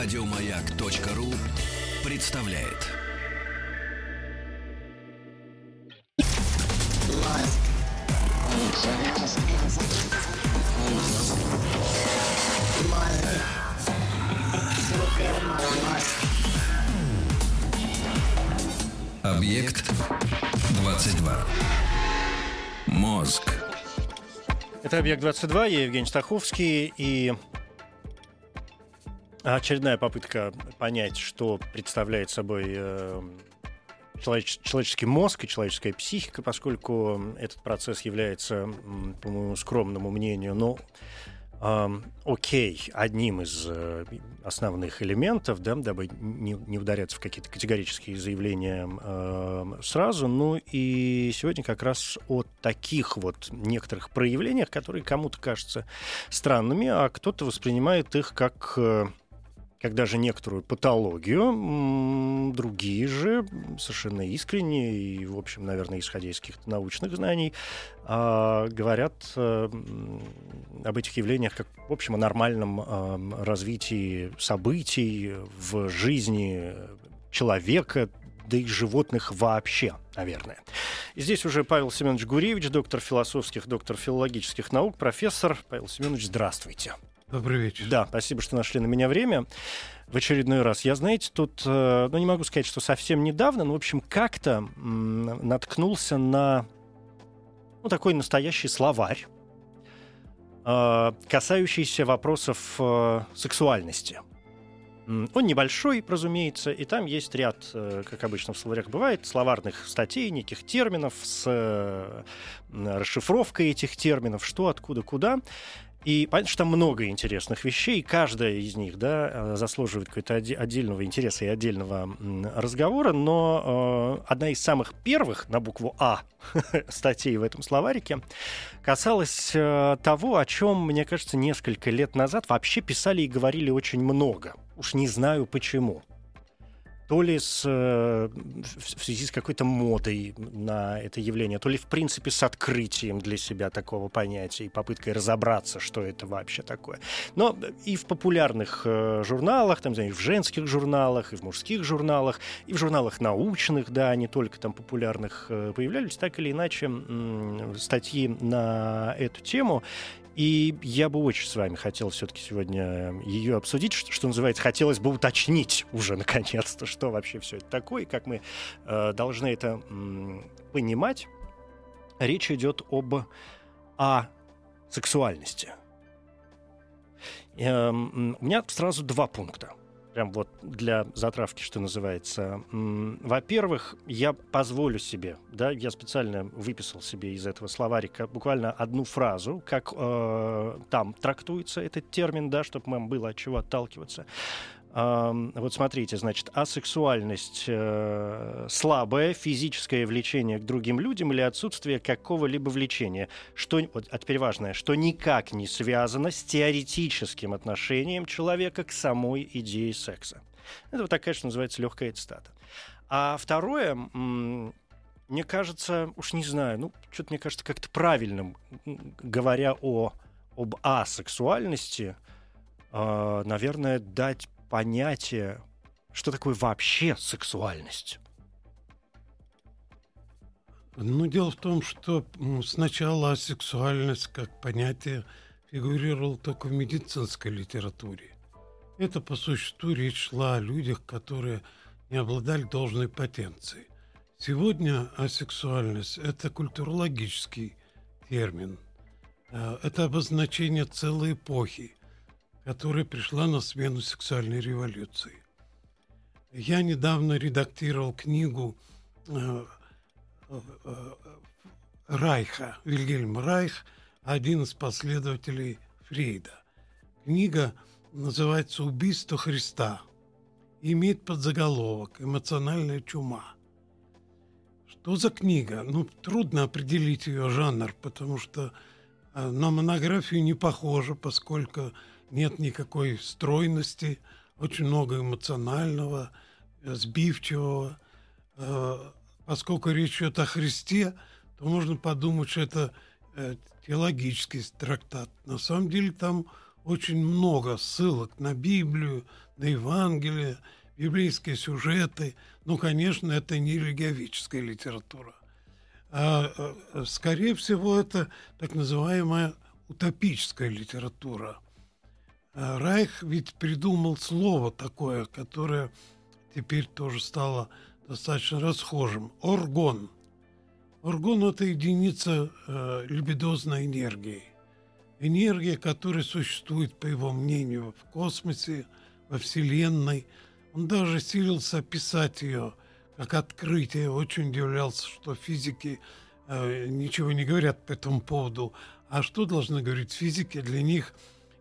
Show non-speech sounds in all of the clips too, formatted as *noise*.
Радиомаяк.ру представляет. Объект 22. Мозг. Это «Объект-22», я Евгений Стаховский, и очередная попытка понять, что представляет собой э, человеч- человеческий мозг и человеческая психика, поскольку этот процесс является, по моему скромному мнению, ну, Ам, окей, одним из э, основных элементов, да, дабы не, не ударяться в какие-то категорические заявления э, сразу. Ну и сегодня как раз о таких вот некоторых проявлениях, которые кому-то кажутся странными, а кто-то воспринимает их как э, как даже некоторую патологию, другие же совершенно искренне и, в общем, наверное, исходя из каких-то научных знаний, а, говорят м, об этих явлениях как, в общем, о нормальном а, развитии событий в жизни человека, да и животных вообще, наверное. И здесь уже Павел Семенович Гуревич, доктор философских, доктор филологических наук, профессор. Павел Семенович, здравствуйте. Добрый вечер. Да, спасибо, что нашли на меня время в очередной раз. Я, знаете, тут, э, ну, не могу сказать, что совсем недавно, но, в общем, как-то наткнулся на, ну, такой настоящий словарь, э, касающийся вопросов э, сексуальности. Он небольшой, разумеется, и там есть ряд, как обычно в словарях бывает, словарных статей, неких терминов с расшифровкой этих терминов, что, откуда, куда. И понятно, что там много интересных вещей, каждая из них да, э, заслуживает какого-то оде- отдельного интереса и отдельного разговора, но э, одна из самых первых на букву А *laughs* статей в этом словарике касалась э, того, о чем, мне кажется, несколько лет назад вообще писали и говорили очень много. Уж не знаю почему то ли с, э, в связи с какой-то модой на это явление, то ли в принципе с открытием для себя такого понятия и попыткой разобраться, что это вообще такое. Но и в популярных э, журналах, там, знаешь, в женских журналах, и в мужских журналах, и в журналах научных, да, не только там популярных, э, появлялись так или иначе статьи на эту тему. И я бы очень с вами хотел все-таки сегодня ее обсудить, что, что называется, хотелось бы уточнить уже наконец-то, что вообще все это такое, как мы э, должны это м, понимать. Речь идет об асексуальности. Эм, у меня сразу два пункта. Прям вот для затравки, что называется. Во-первых, я позволю себе, да, я специально выписал себе из этого словарика буквально одну фразу, как э, там трактуется этот термин, да, чтобы нам было от чего отталкиваться. Вот смотрите, значит, асексуальность э, слабое физическое влечение к другим людям или отсутствие какого-либо влечения, что, вот, а теперь важное, что никак не связано с теоретическим отношением человека к самой идее секса. Это вот такая, что называется, легкая цитата. А второе, мне кажется, уж не знаю, ну, что-то мне кажется как-то правильным, говоря о, об асексуальности, э, наверное, дать понятие, что такое вообще сексуальность. Ну, дело в том, что сначала сексуальность как понятие фигурировала только в медицинской литературе. Это по существу речь шла о людях, которые не обладали должной потенцией. Сегодня асексуальность – это культурологический термин. Э, Это обозначение целой эпохи, которая пришла на смену сексуальной революции. Я недавно редактировал книгу э, э, э, Райха, Вильгельм Райх, один из последователей Фрейда. Книга называется «Убийство Христа» и имеет подзаголовок «Эмоциональная чума». Что за книга? Ну, трудно определить ее жанр, потому что на монографию не похоже, поскольку нет никакой стройности, очень много эмоционального, э, сбивчивого. Э, Поскольку речь идет о Христе, то можно подумать, что это э, теологический трактат. На самом деле там очень много ссылок на Библию, на Евангелие, библейские сюжеты. Ну, конечно, это не религиовическая литература. А, скорее всего, это так называемая утопическая литература. А Райх ведь придумал слово такое, которое теперь тоже стало достаточно расхожим. Оргон. Оргон – это единица э, либидозной энергии. Энергия, которая существует, по его мнению, в космосе, во Вселенной. Он даже силился описать ее как открытие. Очень удивлялся, что физики э, ничего не говорят по этому поводу. А что должны говорить физики? Для них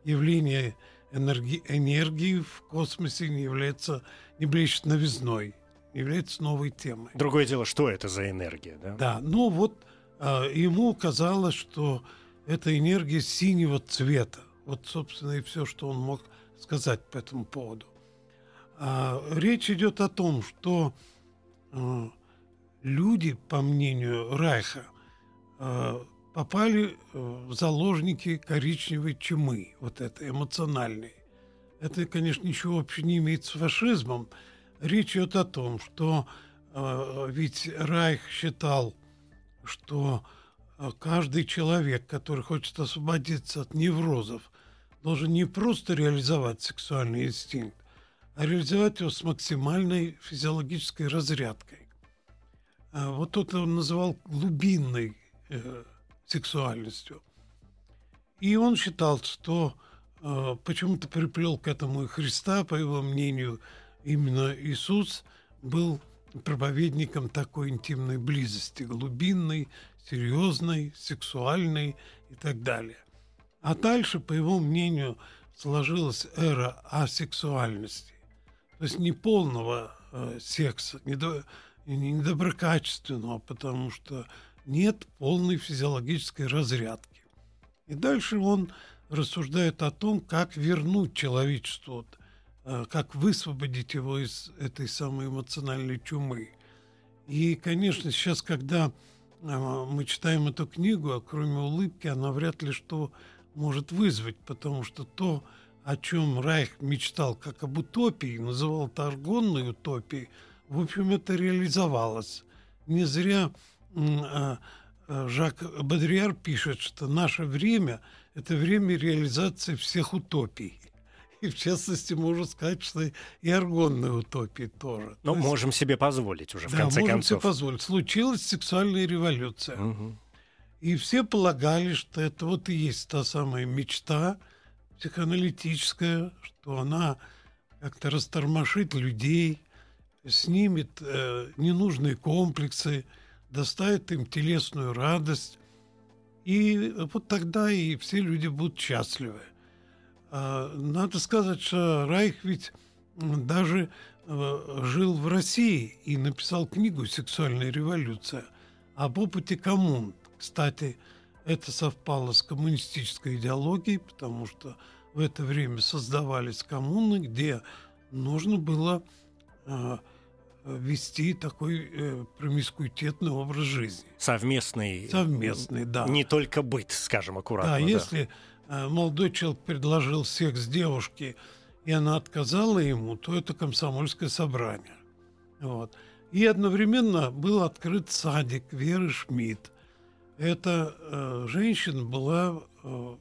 явление энергии, энергии в космосе не является, не блещет новизной, не является новой темой. Другое дело, что это за энергия, да? Да, ну вот э, ему казалось, что это энергия синего цвета. Вот, собственно, и все, что он мог сказать по этому поводу. А, речь идет о том, что а, люди, по мнению Райха, а, попали в заложники коричневой чумы, вот этой эмоциональной. Это, конечно, ничего общего не имеет с фашизмом. Речь идет о том, что э, ведь Райх считал, что каждый человек, который хочет освободиться от неврозов, должен не просто реализовать сексуальный инстинкт, а реализовать его с максимальной физиологической разрядкой. А вот это он называл глубинной э, сексуальностью. И он считал, что э, почему-то приплел к этому и Христа, по его мнению, именно Иисус был проповедником такой интимной близости, глубинной, серьезной, сексуальной и так далее. А дальше, по его мнению, сложилась эра асексуальности, то есть неполного э, секса, недо, недоброкачественного, потому что нет полной физиологической разрядки. И дальше он рассуждает о том, как вернуть человечеству, э, как высвободить его из этой самой эмоциональной чумы. И, конечно, сейчас, когда э, мы читаем эту книгу, а кроме улыбки, она вряд ли что может вызвать, потому что то, о чем Райх мечтал как об утопии, называл это аргонной утопией, в общем, это реализовалось. Не зря Жак Бодриар пишет, что наше время – это время реализации всех утопий. И в частности, можно сказать, что и аргонной утопии тоже. Но То можем себе позволить уже, в да, конце можем концов. себе позволить. Случилась сексуальная революция. Угу. И все полагали, что это вот и есть та самая мечта психоаналитическая, что она как-то растормошит людей, снимет э, ненужные комплексы, доставит им телесную радость. И вот тогда и все люди будут счастливы. А, надо сказать, что Райх ведь даже э, жил в России и написал книгу «Сексуальная революция» об опыте коммун. Кстати, это совпало с коммунистической идеологией, потому что в это время создавались коммуны, где нужно было э, вести такой э, промискуитетный образ жизни. Совместный. Совместный, да. Не только быт, скажем аккуратно. Да, да. если э, молодой человек предложил секс девушке, и она отказала ему, то это комсомольское собрание. Вот. И одновременно был открыт садик Веры Шмидт, эта э, женщина была э,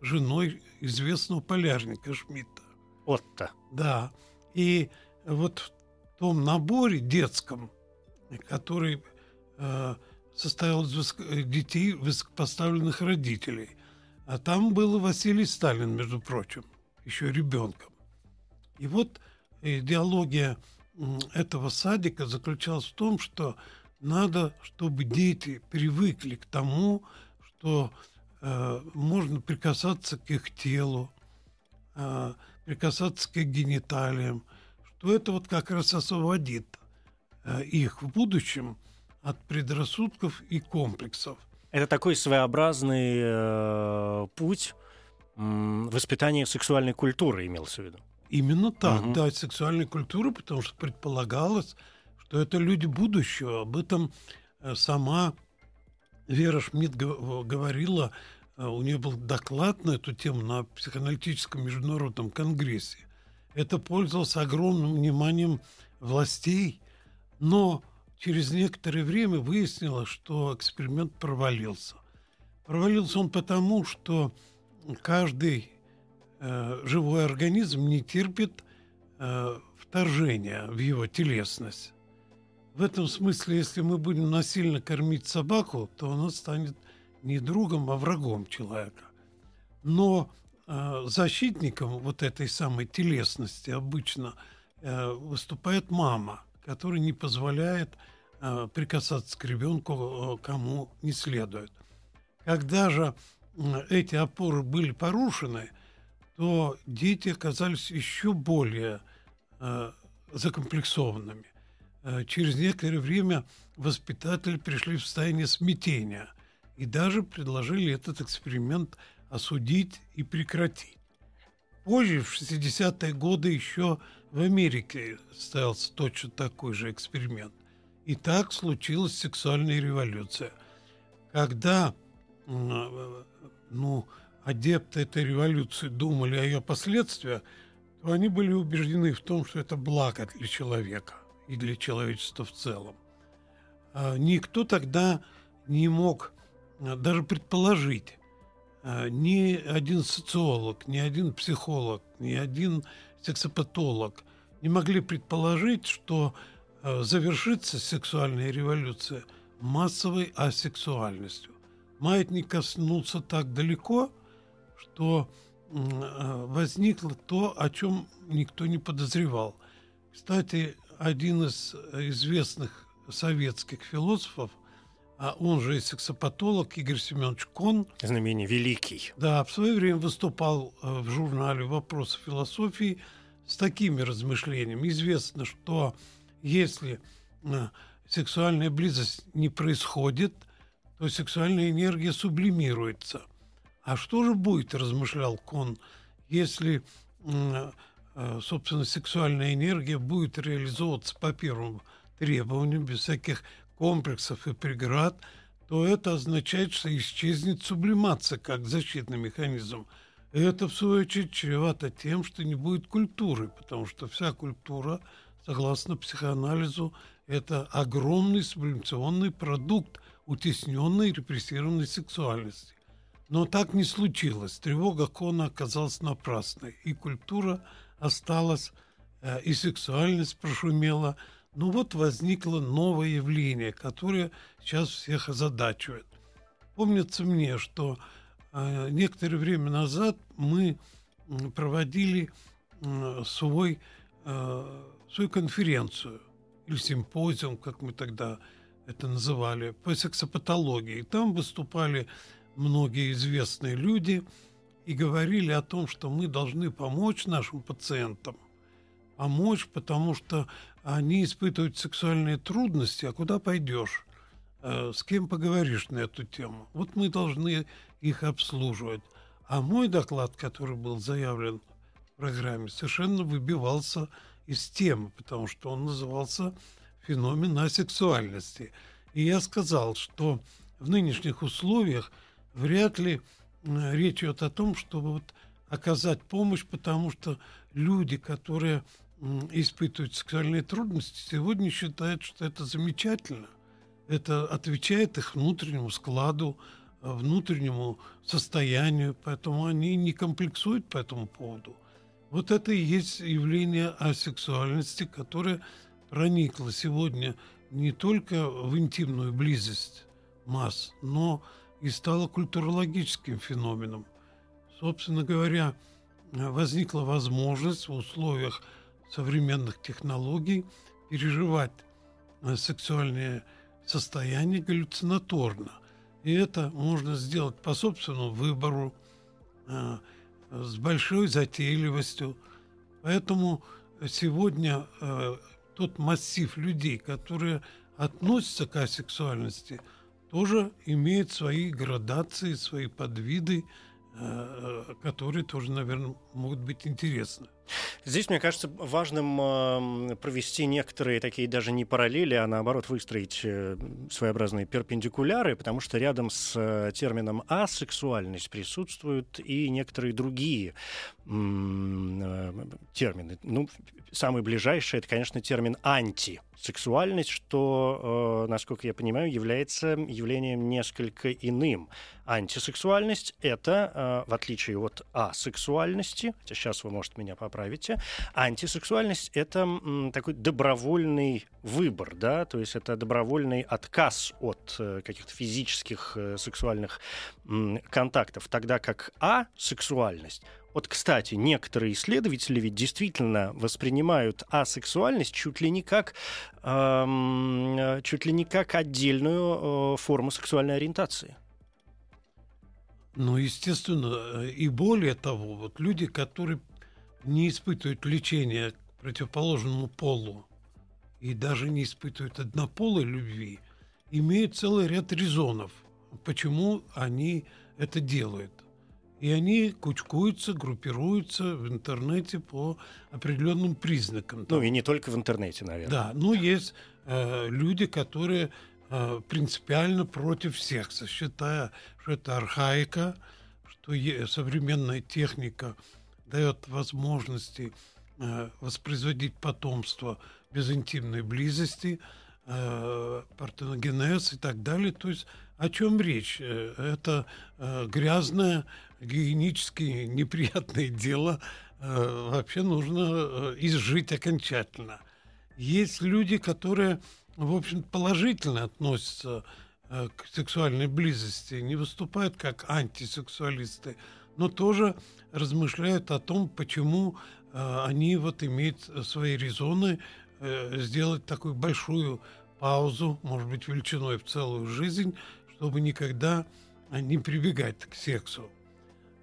женой известного полярника Шмидта. Отто. Да. И вот том наборе детском, который э, состоял из высоко- детей высокопоставленных родителей, а там был Василий Сталин, между прочим, еще ребенком. И вот идеология этого садика заключалась в том, что надо, чтобы дети привыкли к тому, что э, можно прикасаться к их телу, э, прикасаться к их гениталиям, что это вот как раз освободит э, их в будущем от предрассудков и комплексов. Это такой своеобразный э, путь м, воспитания сексуальной культуры, имелся в виду. Именно так, Мгм. да, сексуальной культуры, потому что предполагалось, что это люди будущего. Об этом э, сама Вера Шмидт гов- говорила э, у нее был доклад на эту тему на психоаналитическом международном конгрессе. Это пользовалось огромным вниманием властей, но через некоторое время выяснилось, что эксперимент провалился. Провалился он потому, что каждый э, живой организм не терпит э, вторжения в его телесность. В этом смысле, если мы будем насильно кормить собаку, то она станет не другом, а врагом человека. Но защитником вот этой самой телесности обычно э, выступает мама, которая не позволяет э, прикасаться к ребенку, э, кому не следует. Когда же э, эти опоры были порушены, то дети оказались еще более э, закомплексованными. Э, через некоторое время воспитатели пришли в состояние смятения и даже предложили этот эксперимент осудить и прекратить. Позже, в 60-е годы, еще в Америке состоялся точно такой же эксперимент. И так случилась сексуальная революция. Когда ну, адепты этой революции думали о ее последствиях, то они были убеждены в том, что это благо для человека и для человечества в целом. А, никто тогда не мог а, даже предположить, ни один социолог, ни один психолог, ни один сексопатолог не могли предположить, что завершится сексуальная революция массовой асексуальностью. Маятник коснулся так далеко, что возникло то, о чем никто не подозревал. Кстати, один из известных советских философов, а он же и сексопатолог Игорь Семенович Кон. Знамение великий. Да, в свое время выступал э, в журнале «Вопросы философии» с такими размышлениями. Известно, что если э, сексуальная близость не происходит, то сексуальная энергия сублимируется. А что же будет, размышлял Кон, если Э, собственно, сексуальная энергия будет реализовываться по первым требованиям, без всяких комплексов и преград, то это означает, что исчезнет сублимация как защитный механизм. И это, в свою очередь, чревато тем, что не будет культуры, потому что вся культура, согласно психоанализу, это огромный сублимационный продукт утесненной репрессированной сексуальности. Но так не случилось. Тревога Кона оказалась напрасной, и культура – осталось, э, и сексуальность прошумела. Ну вот возникло новое явление, которое сейчас всех озадачивает. Помнится мне, что э, некоторое время назад мы проводили свой, э, свою конференцию или симпозиум, как мы тогда это называли, по сексопатологии. Там выступали многие известные люди – и говорили о том, что мы должны помочь нашим пациентам, помочь, потому что они испытывают сексуальные трудности, а куда пойдешь? Э, с кем поговоришь на эту тему? Вот мы должны их обслуживать. А мой доклад, который был заявлен в программе, совершенно выбивался из темы, потому что он назывался «Феномен асексуальности». И я сказал, что в нынешних условиях вряд ли речь идет о том, чтобы вот оказать помощь, потому что люди, которые испытывают сексуальные трудности, сегодня считают, что это замечательно. Это отвечает их внутреннему складу, э, внутреннему состоянию, поэтому они не комплексуют по этому поводу. Вот это и есть явление асексуальности, которое проникло сегодня не только в интимную близость масс, но и стало культурологическим феноменом. Собственно говоря, возникла возможность в условиях современных технологий переживать э, сексуальное состояние галлюцинаторно. И это можно сделать по собственному выбору, э, с большой затейливостью. Поэтому сегодня э, тот массив людей, которые относятся к асексуальности – тоже имеет свои градации, свои подвиды, которые тоже, наверное, могут быть интересны. Здесь, мне кажется, важным провести некоторые такие даже не параллели, а наоборот выстроить э, своеобразные перпендикуляры, потому что рядом с э, термином асексуальность присутствуют и некоторые другие э, термины. Ну, самый ближайший это, конечно, термин антисексуальность, что, насколько я понимаю, является явлением несколько иным. Антисексуальность это, в отличие от асексуальности, хотя сейчас вы, может, меня поправите, антисексуальность это м, такой добровольный выбор, да, то есть это добровольный отказ от э, каких-то физических э, сексуальных м, контактов, тогда как асексуальность вот, кстати, некоторые исследователи ведь действительно воспринимают асексуальность чуть ли не как, эм, чуть ли не как отдельную э, форму сексуальной ориентации. Ну, естественно, и более того, вот люди, которые не испытывают влечения к противоположному полу и даже не испытывают однополой любви, имеют целый ряд резонов, почему они это делают. И они кучкуются, группируются в интернете по определенным признакам. Ну и не только в интернете, наверное. Да, ну есть э, люди, которые э, принципиально против секса, считая, что это архаика, что современная техника дает возможности э, воспроизводить потомство без интимной близости, э, партеногенез и так далее. То есть о чем речь? Э, это э, грязное, гигиенически неприятное *laughs* дело. Э, вообще нужно изжить окончательно. Есть люди, которые, в общем, положительно относятся к сексуальной близости, не выступают как антисексуалисты, но тоже размышляют о том, почему они вот имеют свои резоны сделать такую большую паузу, может быть, величиной в целую жизнь, чтобы никогда не прибегать к сексу.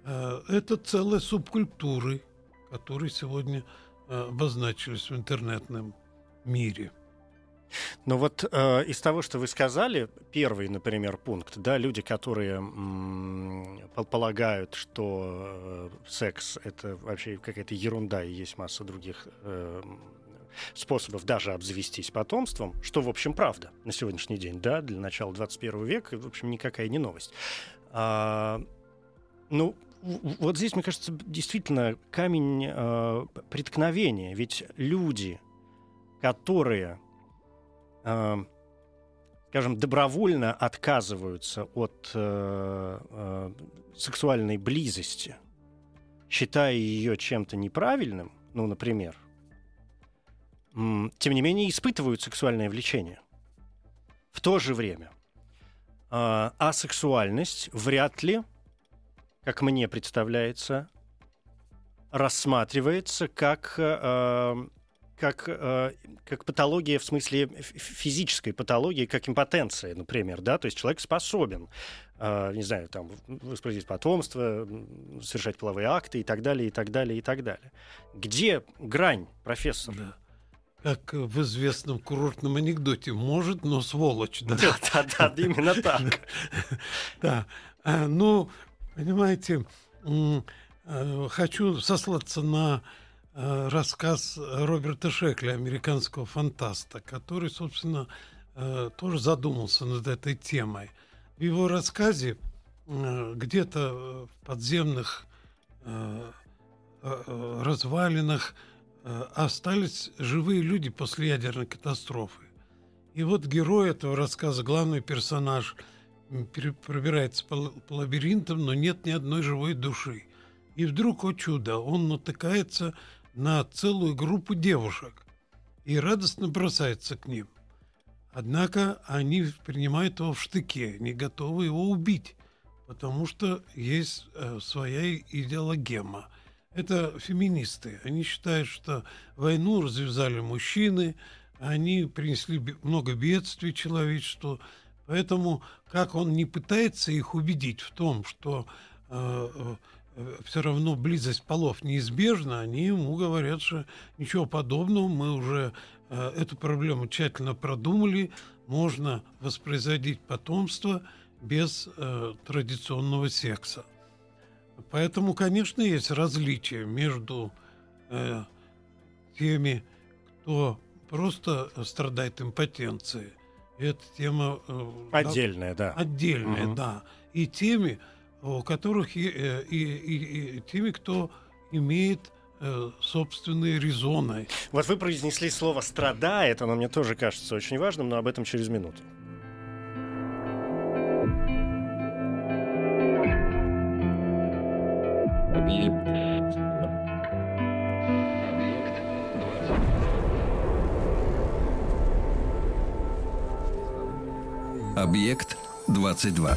Э, это целая субкультуры, которые сегодня э, обозначились в интернетном мире. Ну вот э, из того, что вы сказали, первый, например, пункт, да, люди, которые м- полагают, что э, секс это вообще какая-то ерунда и есть масса других э, способов даже обзавестись потомством, что, в общем, правда на сегодняшний день, да, для начала 21 века, в общем, никакая не новость. А, ну, вот здесь, мне кажется, действительно камень э, преткновения. Ведь люди, которые, скажем, добровольно отказываются от э, э, сексуальной близости, считая ее чем-то неправильным, ну, например, тем не менее испытывают сексуальное влечение. В то же время э, асексуальность вряд ли, как мне представляется, рассматривается как, э, как, э, как патология в смысле физической патологии, как импотенция, например, да, то есть человек способен, э, не знаю, там, воспроизводить потомство, совершать половые акты и так далее, и так далее, и так далее. Где грань, профессор? Да как в известном курортном анекдоте, может, но сволочь. Да, да, да, да именно так. *laughs* Да. Ну, понимаете, э, хочу сослаться на э, рассказ Роберта Шекля, американского фантаста, который, собственно, э, тоже задумался над этой темой. В его рассказе где-то в подземных развалинах Э, остались живые люди после ядерной катастрофы. И вот герой этого рассказа, главный персонаж, пробирается по лабиринтам, но нет ни одной живой души. И вдруг, о чудо, он натыкается на целую группу девушек и радостно бросается к ним. Однако они принимают его в штыке, не готовы его убить, потому что есть э, своя идеологема – это феминисты. Они считают, что войну развязали мужчины, они принесли много бедствий человечеству. Поэтому, как он не пытается их убедить в том, что э, э, все равно близость полов неизбежна, они ему говорят, что ничего подобного, мы уже э, эту проблему тщательно продумали, можно воспроизводить потомство без э, традиционного секса. Поэтому, конечно, есть различия между э, теми, кто просто страдает импотенцией. Это тема... Э, отдельная, да. Отдельная, угу. да. И теми, у которых и, э, и, и, и теми, кто имеет э, собственные резоны. Вот вы произнесли слово «страдает», оно мне тоже кажется очень важным, но об этом через минуту. Объект 22.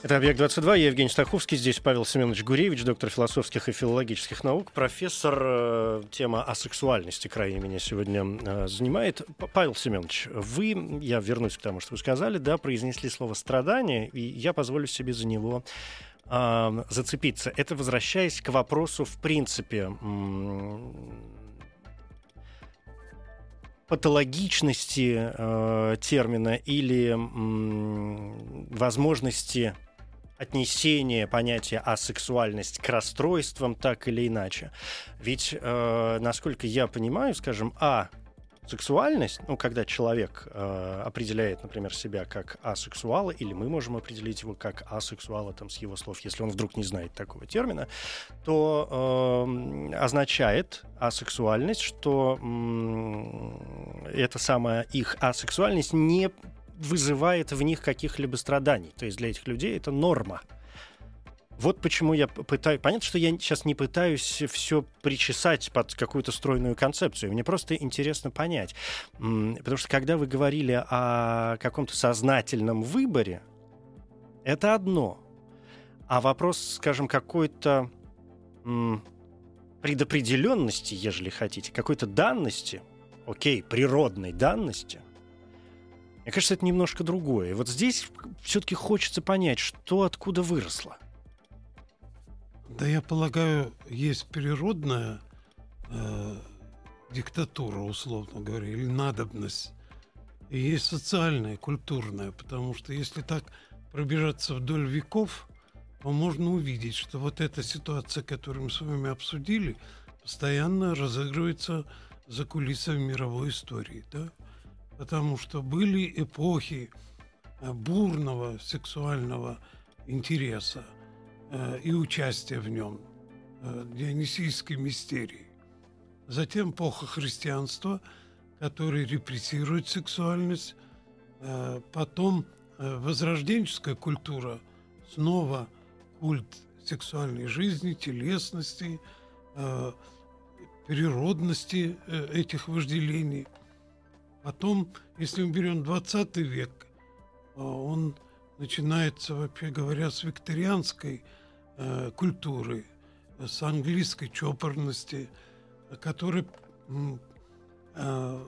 Это «Объект-22», я Евгений Стаховский, здесь Павел Семенович Гуревич, доктор философских и филологических наук, профессор. Э, тема о сексуальности крайне меня сегодня э, занимает. Павел Семенович, вы, я вернусь к тому, что вы сказали, да, произнесли слово «страдание», и я позволю себе за него э, зацепиться. Это возвращаясь к вопросу, в принципе, патологичности э, термина или м, возможности отнесение понятия асексуальность к расстройствам так или иначе. Ведь, э, насколько я понимаю, скажем, а сексуальность, ну, когда человек э, определяет, например, себя как асексуала, или мы можем определить его как асексуала, там, с его слов, если он вдруг не знает такого термина, то э, означает асексуальность, что э, эта самая их асексуальность не вызывает в них каких-либо страданий. То есть для этих людей это норма. Вот почему я пытаюсь... Понятно, что я сейчас не пытаюсь все причесать под какую-то стройную концепцию. Мне просто интересно понять. Потому что когда вы говорили о каком-то сознательном выборе, это одно. А вопрос, скажем, какой-то предопределенности, ежели хотите, какой-то данности, окей, природной данности, мне кажется, это немножко другое. Вот здесь все-таки хочется понять, что откуда выросло. Да, я полагаю, есть природная э, диктатура, условно говоря, или надобность. И есть социальная, культурная, потому что если так пробежаться вдоль веков, то можно увидеть, что вот эта ситуация, которую мы с вами обсудили, постоянно разыгрывается за кулисами мировой истории. Да? Потому что были эпохи э, бурного сексуального интереса э, и участия в нем, э, дионисийской мистерии. Затем эпоха христианства, который репрессирует сексуальность. Потом возрожденческая культура, снова культ сексуальной жизни, телесности, природности этих вожделений – Потом, если мы берем 20 век, а, он начинается, вообще говоря, с викторианской э, культуры, с английской чопорности, которая э,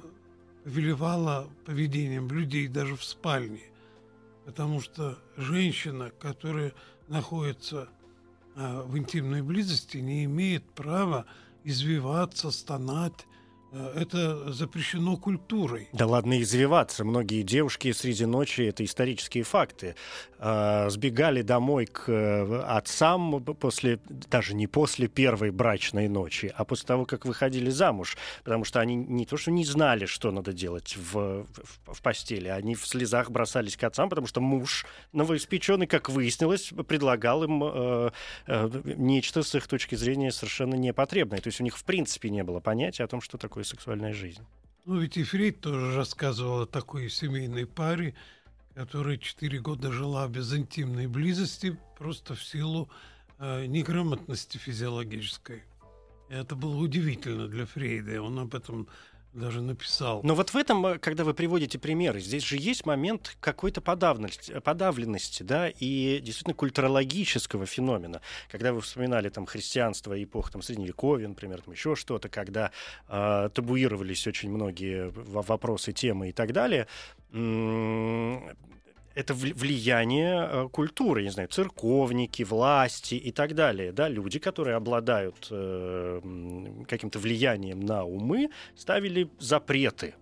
повелевала поведением людей даже в спальне. Потому что женщина, которая находится э, в интимной близости, не имеет права извиваться, стонать, Э, это запрещено культурой. Да ладно извиваться. Многие девушки среди ночи, это исторические факты, э, сбегали домой к э, отцам после, даже не после первой брачной ночи, а после того, как выходили замуж. Потому что они не то, что не знали, что надо делать в, в, в постели, они в слезах бросались к отцам, потому что муж новоиспеченный, как выяснилось, предлагал им э, э, нечто с их точки зрения совершенно непотребное. То есть у них в принципе не было понятия о том, что такое сексуальная жизнь. Ну, ведь и Фрейд тоже рассказывал о такой семейной паре, которая четыре года жила без интимной близости просто в силу э, неграмотности физиологической. И это было удивительно для Фрейда. Он об этом даже написал. Но вот в этом, э, когда вы приводите примеры, здесь же есть момент какой-то подавленности, э, подавленности, да, и действительно культурологического феномена. Когда вы вспоминали там христианство, эпох там средневековья, например, там еще что-то, когда э, табуировались очень многие вопросы, темы и так далее, это влияние э, культуры, не знаю, церковники, власти и так далее. Да? Люди, которые обладают э, каким-то влиянием на умы, ставили запреты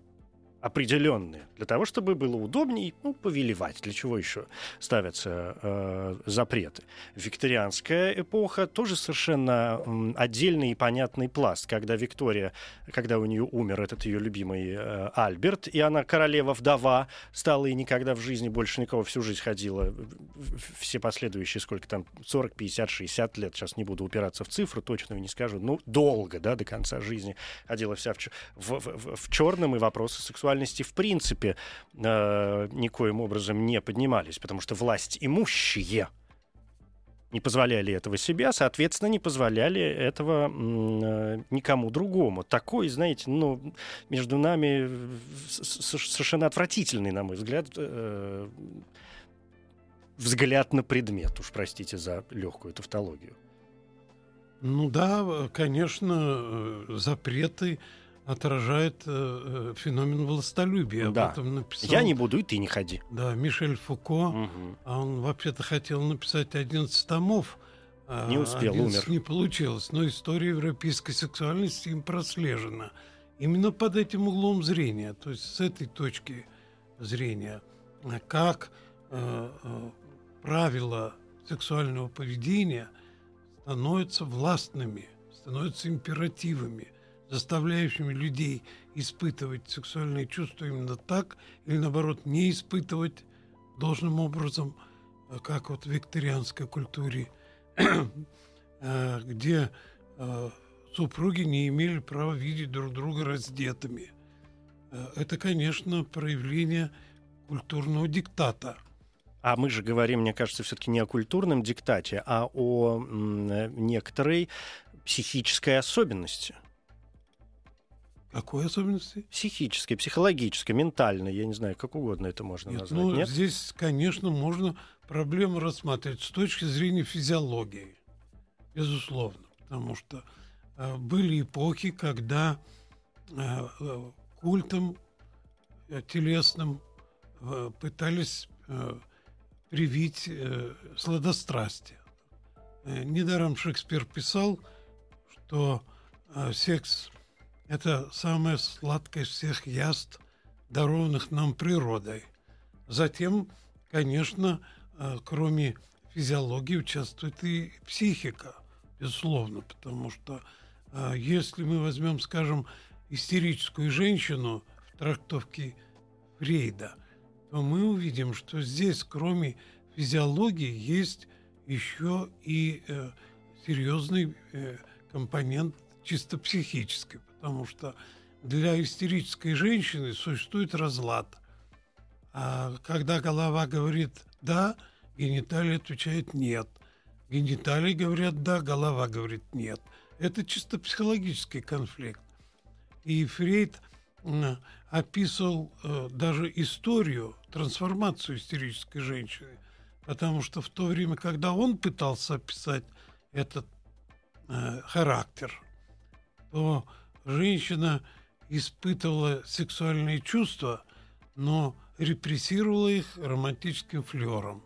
определенные, для того, чтобы было удобнее ну, повелевать. Для чего еще ставятся э, запреты? Викторианская эпоха тоже совершенно э, отдельный и понятный пласт, когда Виктория, когда у нее умер этот ее любимый э, Альберт, и она королева-вдова стала и никогда в жизни больше никого всю жизнь ходила, все последующие, сколько там, 40, 50, 60 лет, сейчас не буду упираться в цифру, точно не скажу, ну, долго, да, до конца жизни ходила вся в, в, в, в черном, и вопросы сексуальности сексуальности в принципе э, никоим образом не поднимались, потому что власть имущие не позволяли этого себя, соответственно, не позволяли этого э, никому другому. Такой, знаете, ну, между нами совершенно отвратительный, на мой взгляд, э, взгляд на предмет, уж простите за легкую тавтологию. Ну да, конечно, э, запреты отражает э, э, феномен властолюбия. Да. Об этом написал, Я не буду, и ты не ходи. Да, Мишель Фуко. Угу. А он вообще-то хотел написать 11 томов. А не успел, умер. Не получилось. Но история европейской сексуальности им прослежена. Именно под этим углом зрения, то есть с этой точки зрения, как э, э, правила сексуального поведения становятся властными, становятся императивами – заставляющими людей испытывать сексуальные чувства именно так, или наоборот не испытывать должным образом, э, как вот в викторианской культуре, *clears throat* э, где э, супруги не имели права видеть друг друга раздетыми. Это, конечно, проявление культурного диктата. А мы же говорим, мне кажется, все-таки не о культурном диктате, а о некоторой психической особенности – какой особенности? Психической, психологической, ментальной, я не знаю, как угодно это можно Нет, назвать. Ну, Нет? здесь, конечно, можно проблему рассматривать с точки зрения физиологии, безусловно, потому что э, были эпохи, когда э, э культом э, телесным э, пытались э, привить э, сладострастие. Э, недаром Шекспир писал, что э, секс это самое сладкое из всех яств, дарованных нам природой. Затем, конечно, э, кроме физиологии участвует и психика, безусловно, потому что э, если мы возьмем, скажем, истерическую женщину в трактовке Фрейда, то мы увидим, что здесь, кроме физиологии, есть еще и э, серьезный компонент чисто психический, потому что для истерической женщины существует разлад. А когда голова говорит «да», гениталии отвечает «нет». Гениталии говорят «да», голова говорит «нет». Это чисто психологический конфликт. И Фрейд описывал э, даже историю, трансформацию истерической женщины, потому что в то время, когда он пытался описать этот э, характер, то женщина испытывала сексуальные чувства, но репрессировала их романтическим флером.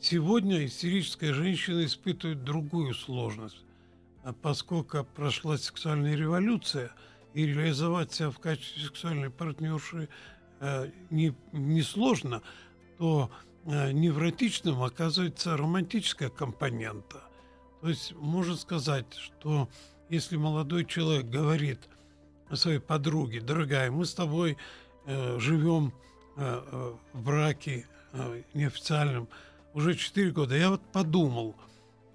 Сегодня истерическая женщина испытывает другую сложность. А поскольку прошла сексуальная революция, и реализовать себя в качестве сексуальной партнерши э, не, не сложно, то э, невротичным оказывается романтическая компонента. То есть можно сказать, что если молодой человек говорит своей подруге, дорогая, мы с тобой э, живем э, э, в браке э, неофициальном уже 4 года, я вот подумал,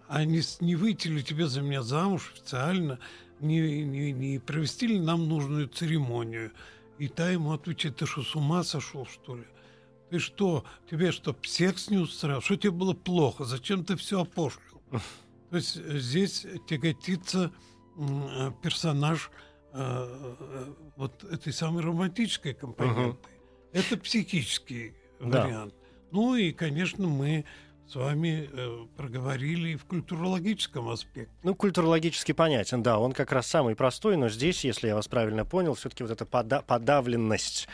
а не, не выйти ли тебе за меня замуж официально, не, не, не провести ли нам нужную церемонию? И та ему отвечает, ты что, с ума сошел, что ли? Ты что, тебе что, секс не устраивал? Что тебе было плохо? Зачем ты все опошлил? То есть здесь тяготится Э, персонаж э, э, вот этой самой романтической компоненты. Угу. Это психический да. вариант. Ну и, конечно, мы с вами э, проговорили в культурологическом аспекте. Ну, культурологически понятен, да, он как раз самый простой, но здесь, если я вас правильно понял, все-таки вот эта пода- подавленность,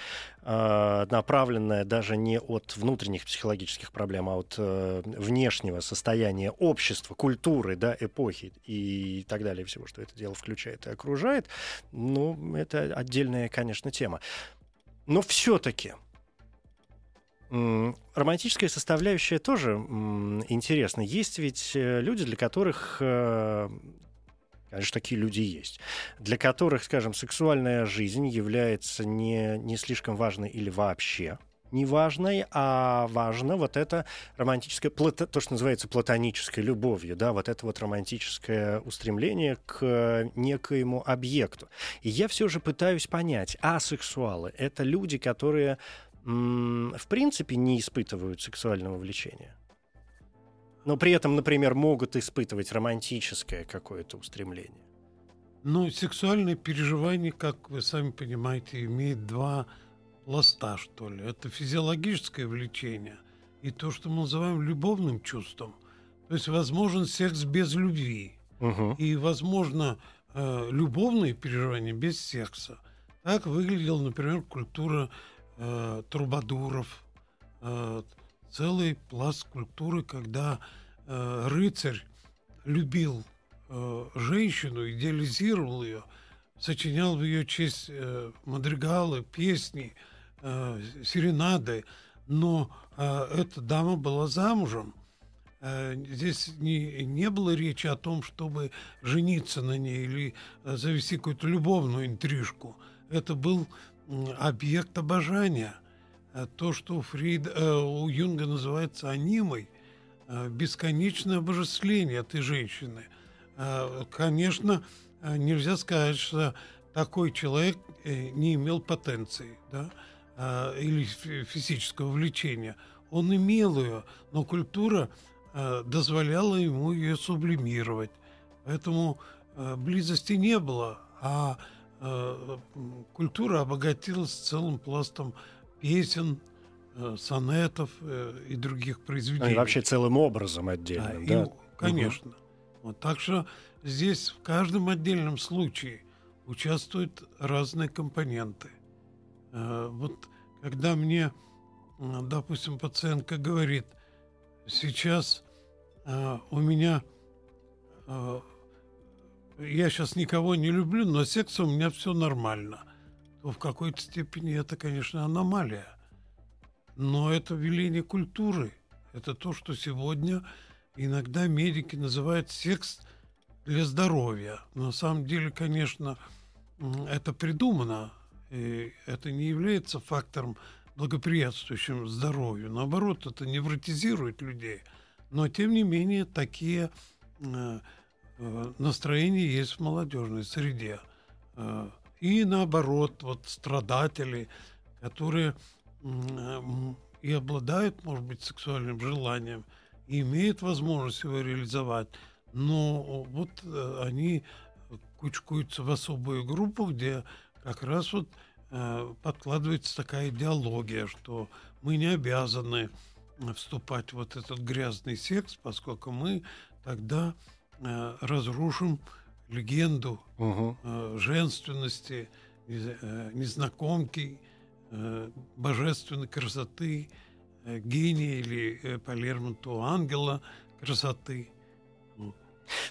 э, направленная даже не от внутренних психологических проблем, а от э, внешнего состояния общества, культуры, да, эпохи и так далее, всего, что это дело включает и окружает, ну, это отдельная, конечно, тема. Но все-таки Романтическая составляющая тоже интересна. Есть ведь э, люди, для которых э, Конечно, такие люди есть. Для которых, скажем, сексуальная жизнь является не, не слишком важной или вообще не важной, а важно вот это романтическое, то, что называется платонической любовью, да, вот это вот романтическое устремление к некоему объекту. И я все же пытаюсь понять, асексуалы — это люди, которые в принципе не испытывают сексуального влечения. Но при этом, например, могут испытывать романтическое какое-то устремление. Ну, сексуальное переживание, как вы сами понимаете, имеет два пласта, что ли. Это физиологическое влечение и то, что мы называем любовным чувством. То есть возможен секс без любви. Угу. И возможно э, любовные переживания без секса. Так выглядела, например, культура э, трубадуров, э, целый пласт культуры, когда э, рыцарь любил э, женщину, идеализировал ее, сочинял в ее честь э, мадригалы, песни, э, серенады, но э, эта дама была замужем. Э, здесь не, не было речи о том, чтобы жениться на ней или э, завести какую-то любовную интрижку. Это был объект обожания. Э, то, что у, э, у Юнга называется анимой, э, бесконечное обожествление этой женщины. Конечно, нельзя сказать, что такой человек не имел потенции да, или физического влечения. Он имел ее, но культура дозволяла ему ее сублимировать. Поэтому близости не было, а Э, культура обогатилась целым пластом песен, э, сонетов э, и других произведений. Ну, и вообще целым образом отдельно, да? И, конечно. Угу. Вот, так что здесь в каждом отдельном случае участвуют разные компоненты. Вот когда мне, допустим, пациентка говорит, сейчас у меня я сейчас никого не люблю, но секс у меня все нормально, то в какой-то степени это, конечно, аномалия. Но это веление культуры. Это то, что сегодня иногда медики называют секс для здоровья. На самом деле, конечно, это придумано. И это не является фактором, благоприятствующим здоровью. Наоборот, это невротизирует людей. Но, тем не менее, такие э, настроение есть в молодежной среде. Э, и наоборот, вот страдатели, которые и обладают, может быть, сексуальным желанием, и имеют возможность его реализовать, но вот э, они кучкуются в особую группу, где как раз вот подкладывается такая идеология, что мы не обязаны вступать в вот этот грязный секс, поскольку мы тогда Э, разрушим легенду угу. женственности, э, незнакомки, божественной красоты, гения или по Лермонтову ангела красоты.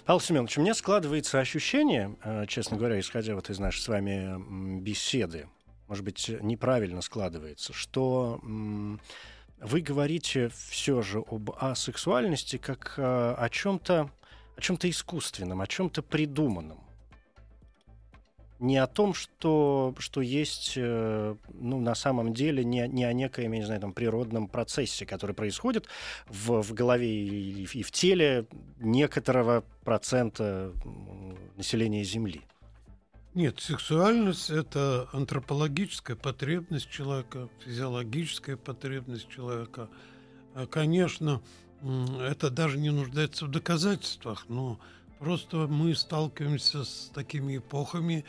Павел Семенович, у меня складывается ощущение, честно говоря, исходя вот из нашей с вами беседы, может быть, неправильно складывается, что вы говорите все же об асексуальности как о чем-то о чем-то искусственном, о чем-то придуманном. Не о том, что, что есть э, ну, на самом деле, не, не о некоем, я не знаю, там, природном процессе, который происходит в, в голове и, и в теле некоторого процента населения Земли. Нет, сексуальность – это антропологическая потребность человека, физиологическая потребность человека. А, конечно, это даже не нуждается в доказательствах, но просто мы сталкиваемся с такими эпохами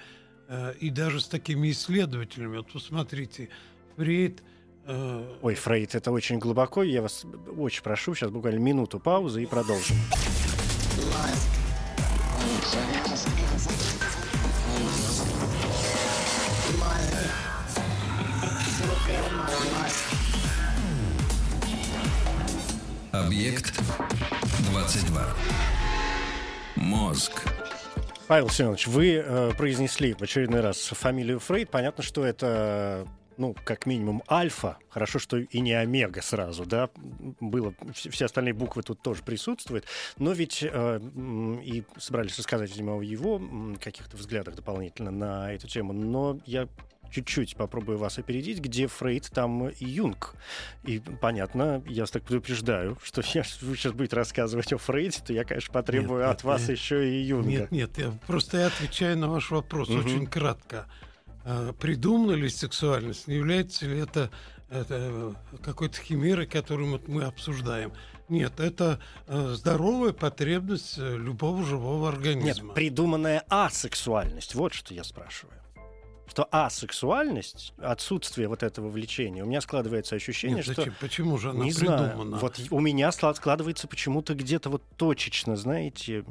э, и даже с такими исследователями. Вот посмотрите, Фрейд э, Ой, Фрейд, это очень глубоко. Я вас очень прошу, сейчас буквально минуту паузы и продолжим. Объект 22. Мозг. Павел Семенович, вы э, произнесли в очередной раз фамилию Фрейд. Понятно, что это ну, как минимум, альфа. Хорошо, что и не омега сразу, да. Было, все остальные буквы тут тоже присутствуют. Но ведь э, и собрались рассказать, видимо, о его каких-то взглядах дополнительно на эту тему. Но я чуть-чуть попробую вас опередить, где Фрейд, там и Юнг. И понятно, я вас так предупреждаю, что *laughs* я, вы сейчас будете рассказывать о Фрейде, то я, конечно, потребую Нет, от нет, вас нет. еще и Юнга. Нет, нет, я просто я отвечаю на ваш вопрос Мгм. очень кратко. А, Придумана ли сексуальность? Не является ли это, это какой-то химерой, которую мы обсуждаем? Нет, это э, здоровая потребность э, любого живого Нет, организма. придуманная асексуальность. Вот что я спрашиваю. Что асексуальность, отсутствие вот этого влечения, у меня складывается ощущение, Нет, что... зачем? Почему же она не придумана? знаю. Вот у меня склад- складывается почему-то где-то вот точечно, знаете,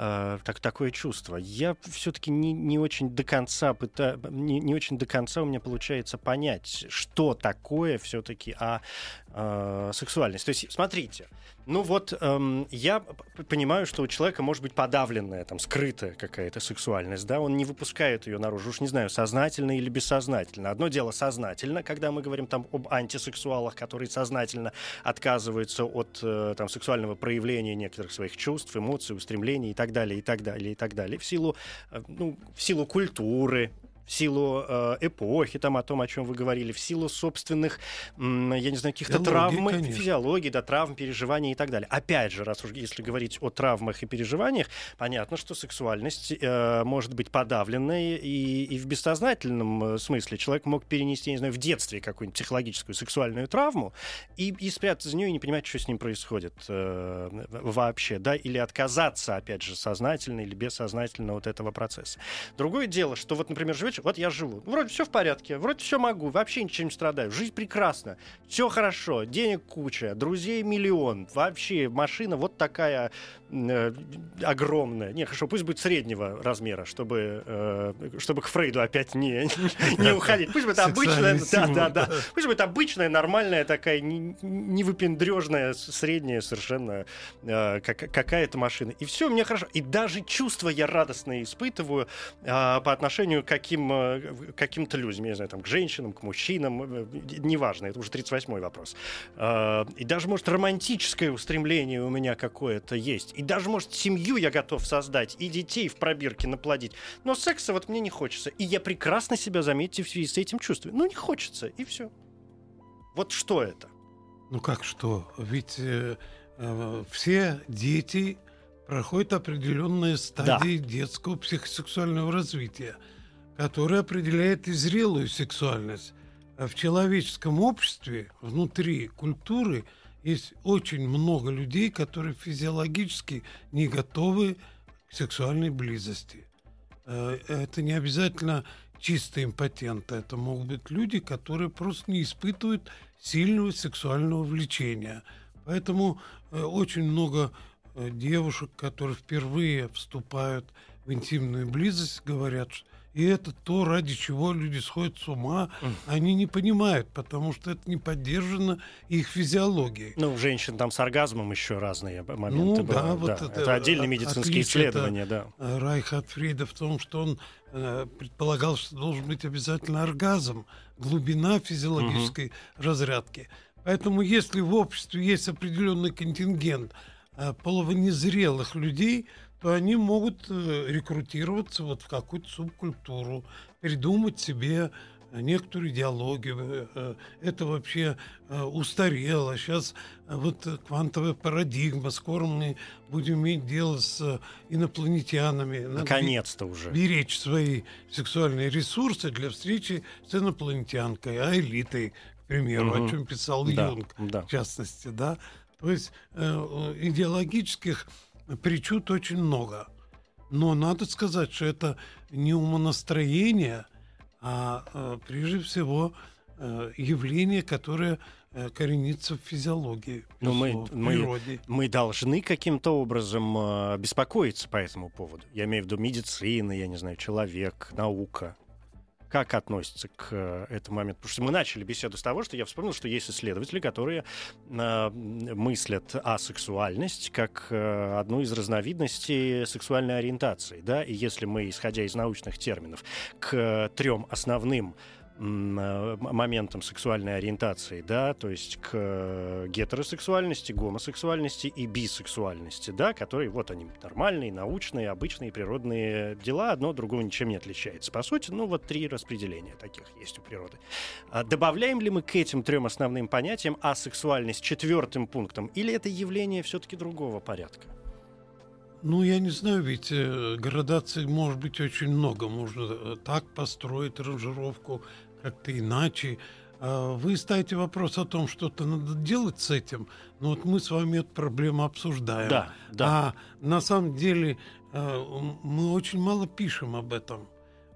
э, так, такое чувство. Я все-таки не, не очень до конца пыта... не, не очень до конца у меня получается понять, что такое все-таки а, э, сексуальность. То есть, смотрите, ну вот эм, я понимаю, что у человека может быть подавленная, там, скрытая какая-то сексуальность, да, он не выпускает ее наружу, уж не знаю, сознательно или бессознательно. Одно дело сознательно, когда мы говорим там об антисексуалах, которые сознательно отказываются от э, там, сексуального проявления некоторых своих чувств, эмоций, устремлений и так далее, и так далее, и так далее, в силу, э, ну, в силу культуры, в силу э, эпохи, там, о том, о чем вы говорили, в силу собственных, я не знаю, каких-то травм, конечно. физиологии, да, травм, переживаний и так далее. Опять же, раз уж если говорить о травмах и переживаниях, понятно, что сексуальность э, может быть подавленной и, и в бессознательном э, смысле. Человек мог перенести, не знаю, в детстве какую-нибудь психологическую сексуальную травму и, и спрятаться за нее и не понимать, что с ним происходит э, вообще, да, или отказаться, опять же, сознательно или бессознательно от этого процесса. Другое дело, что вот, например, живешь, вот я живу, вроде все в порядке, вроде все могу, вообще ничем не страдаю, жизнь прекрасна, все хорошо, денег куча, друзей миллион, вообще машина вот такая э, огромная. Не, хорошо, пусть будет среднего размера, чтобы, э, чтобы к Фрейду опять не, не уходить. Пусть будет обычная, да, да, да. Пусть будет обычная, нормальная такая, не, не выпендрежная, средняя совершенно э, как- какая-то машина. И все, мне хорошо. И даже чувства я радостные испытываю а, по отношению к каким, э, каким-то людям, я не знаю, там, к женщинам, к мужчинам, э, неважно, это уже 38-й вопрос. А, и даже, может, романтическое устремление у меня какое-то есть. И даже, может, семью я готов создать, и детей в пробирке наплодить. Но секса вот мне не хочется. И я прекрасно себя, заметьте, в связи с этим чувствую. Ну, не хочется, и все. Вот что это? Ну как что? Ведь э, э, все дети проходят определенные стадии детского психосексуального развития, которые определяют и зрелую сексуальность. А в человеческом обществе, внутри культуры, есть очень много людей, которые физиологически не готовы к сексуальной близости. Э, Это не обязательно чистые импотенты. Это могут быть люди, которые просто не испытывают сильного сексуального влечения. Поэтому э, очень много э, девушек, которые впервые вступают в интимную близость, говорят, ш- и это то, ради чего люди сходят с ума, они не понимают, потому что это не поддержано их физиологией. Ну, у женщин там с оргазмом еще разные моменты Ну, да, бывают. вот да. это, это, отдельные медицинские исследования, да. Райха Фрида в том, что он э, предполагал, что должен быть обязательно оргазм, глубина физиологической разрядки. Поэтому если в обществе есть определенный контингент э, половонезрелых людей, то они могут э, рекрутироваться вот в какую-то субкультуру, придумать себе э, некоторую идеологию. э, Это вообще устарело. Сейчас вот квантовая парадигма. Скоро мы будем иметь дело с инопланетянами. Наконец-то уже. беречь свои сексуальные ресурсы для встречи с инопланетянкой, а элитой, к примеру, Мгм. о чем писал Да, Юнг, да. в частности, да. То есть э, идеологических причуд очень много. Но надо сказать, что это не умонастроение, а э, прежде всего э, явление, которое э, коренится в физиологии, Но мы, в мы, природе. мы должны каким-то образом беспокоиться по этому поводу. Я имею в виду медицина, я не знаю, человек, наука. Как относится к э, этому моменту? Потому что мы начали беседу с того, что я вспомнил, что есть исследователи, которые э, мыслят асексуальность как э, одну из разновидностей сексуальной ориентации. Да? И если мы, исходя из научных терминов, к трем основным моментам сексуальной ориентации, да, то есть к э, гетеросексуальности, гомосексуальности и бисексуальности, да, которые вот они нормальные, научные, обычные, природные дела, одно другого ничем не отличается. По сути, ну вот три распределения таких есть у природы. А добавляем ли мы к этим трем основным понятиям асексуальность четвертым пунктом, или это явление все-таки другого порядка? Ну, я не знаю, ведь э, градаций может быть очень много. Можно э, так построить ранжировку, как-то иначе. А Вы ставите вопрос о том, что-то надо делать с этим, но вот мы с вами эту проблему обсуждаем. Да, да. А на самом деле э, мы очень мало пишем об этом.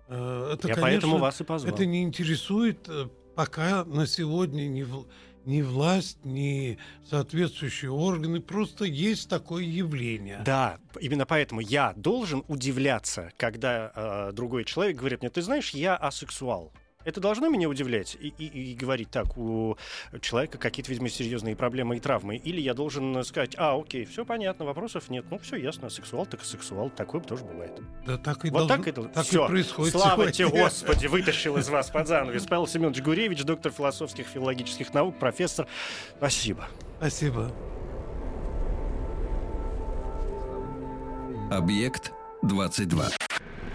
Э, Это, Я конечно, поэтому вас и позвал. это не интересует э, пока на сегодня ни, в- ни власть, ни соответствующие органы. Просто есть такое явление. Да, именно поэтому я должен удивляться, когда э, другой человек говорит мне, ты знаешь, я асексуал. Это должно меня удивлять и, и- и говорить так, у человека какие-то, видимо, серьезные проблемы и травмы. Или я должен сказать, а, окей, все понятно, вопросов нет. Ну, все ясно, сексуал так сексуал, такое тоже бывает. Да так и, Вот должно- так это так Всё. и происходит Слава тебе, сегодня. Господи, вытащил из вас под занавес. Павел Семенович Гуревич, доктор философских филологических наук, профессор. Спасибо. Спасибо. Объект 22.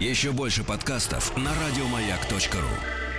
Еще больше подкастов на радиомаяк.ру.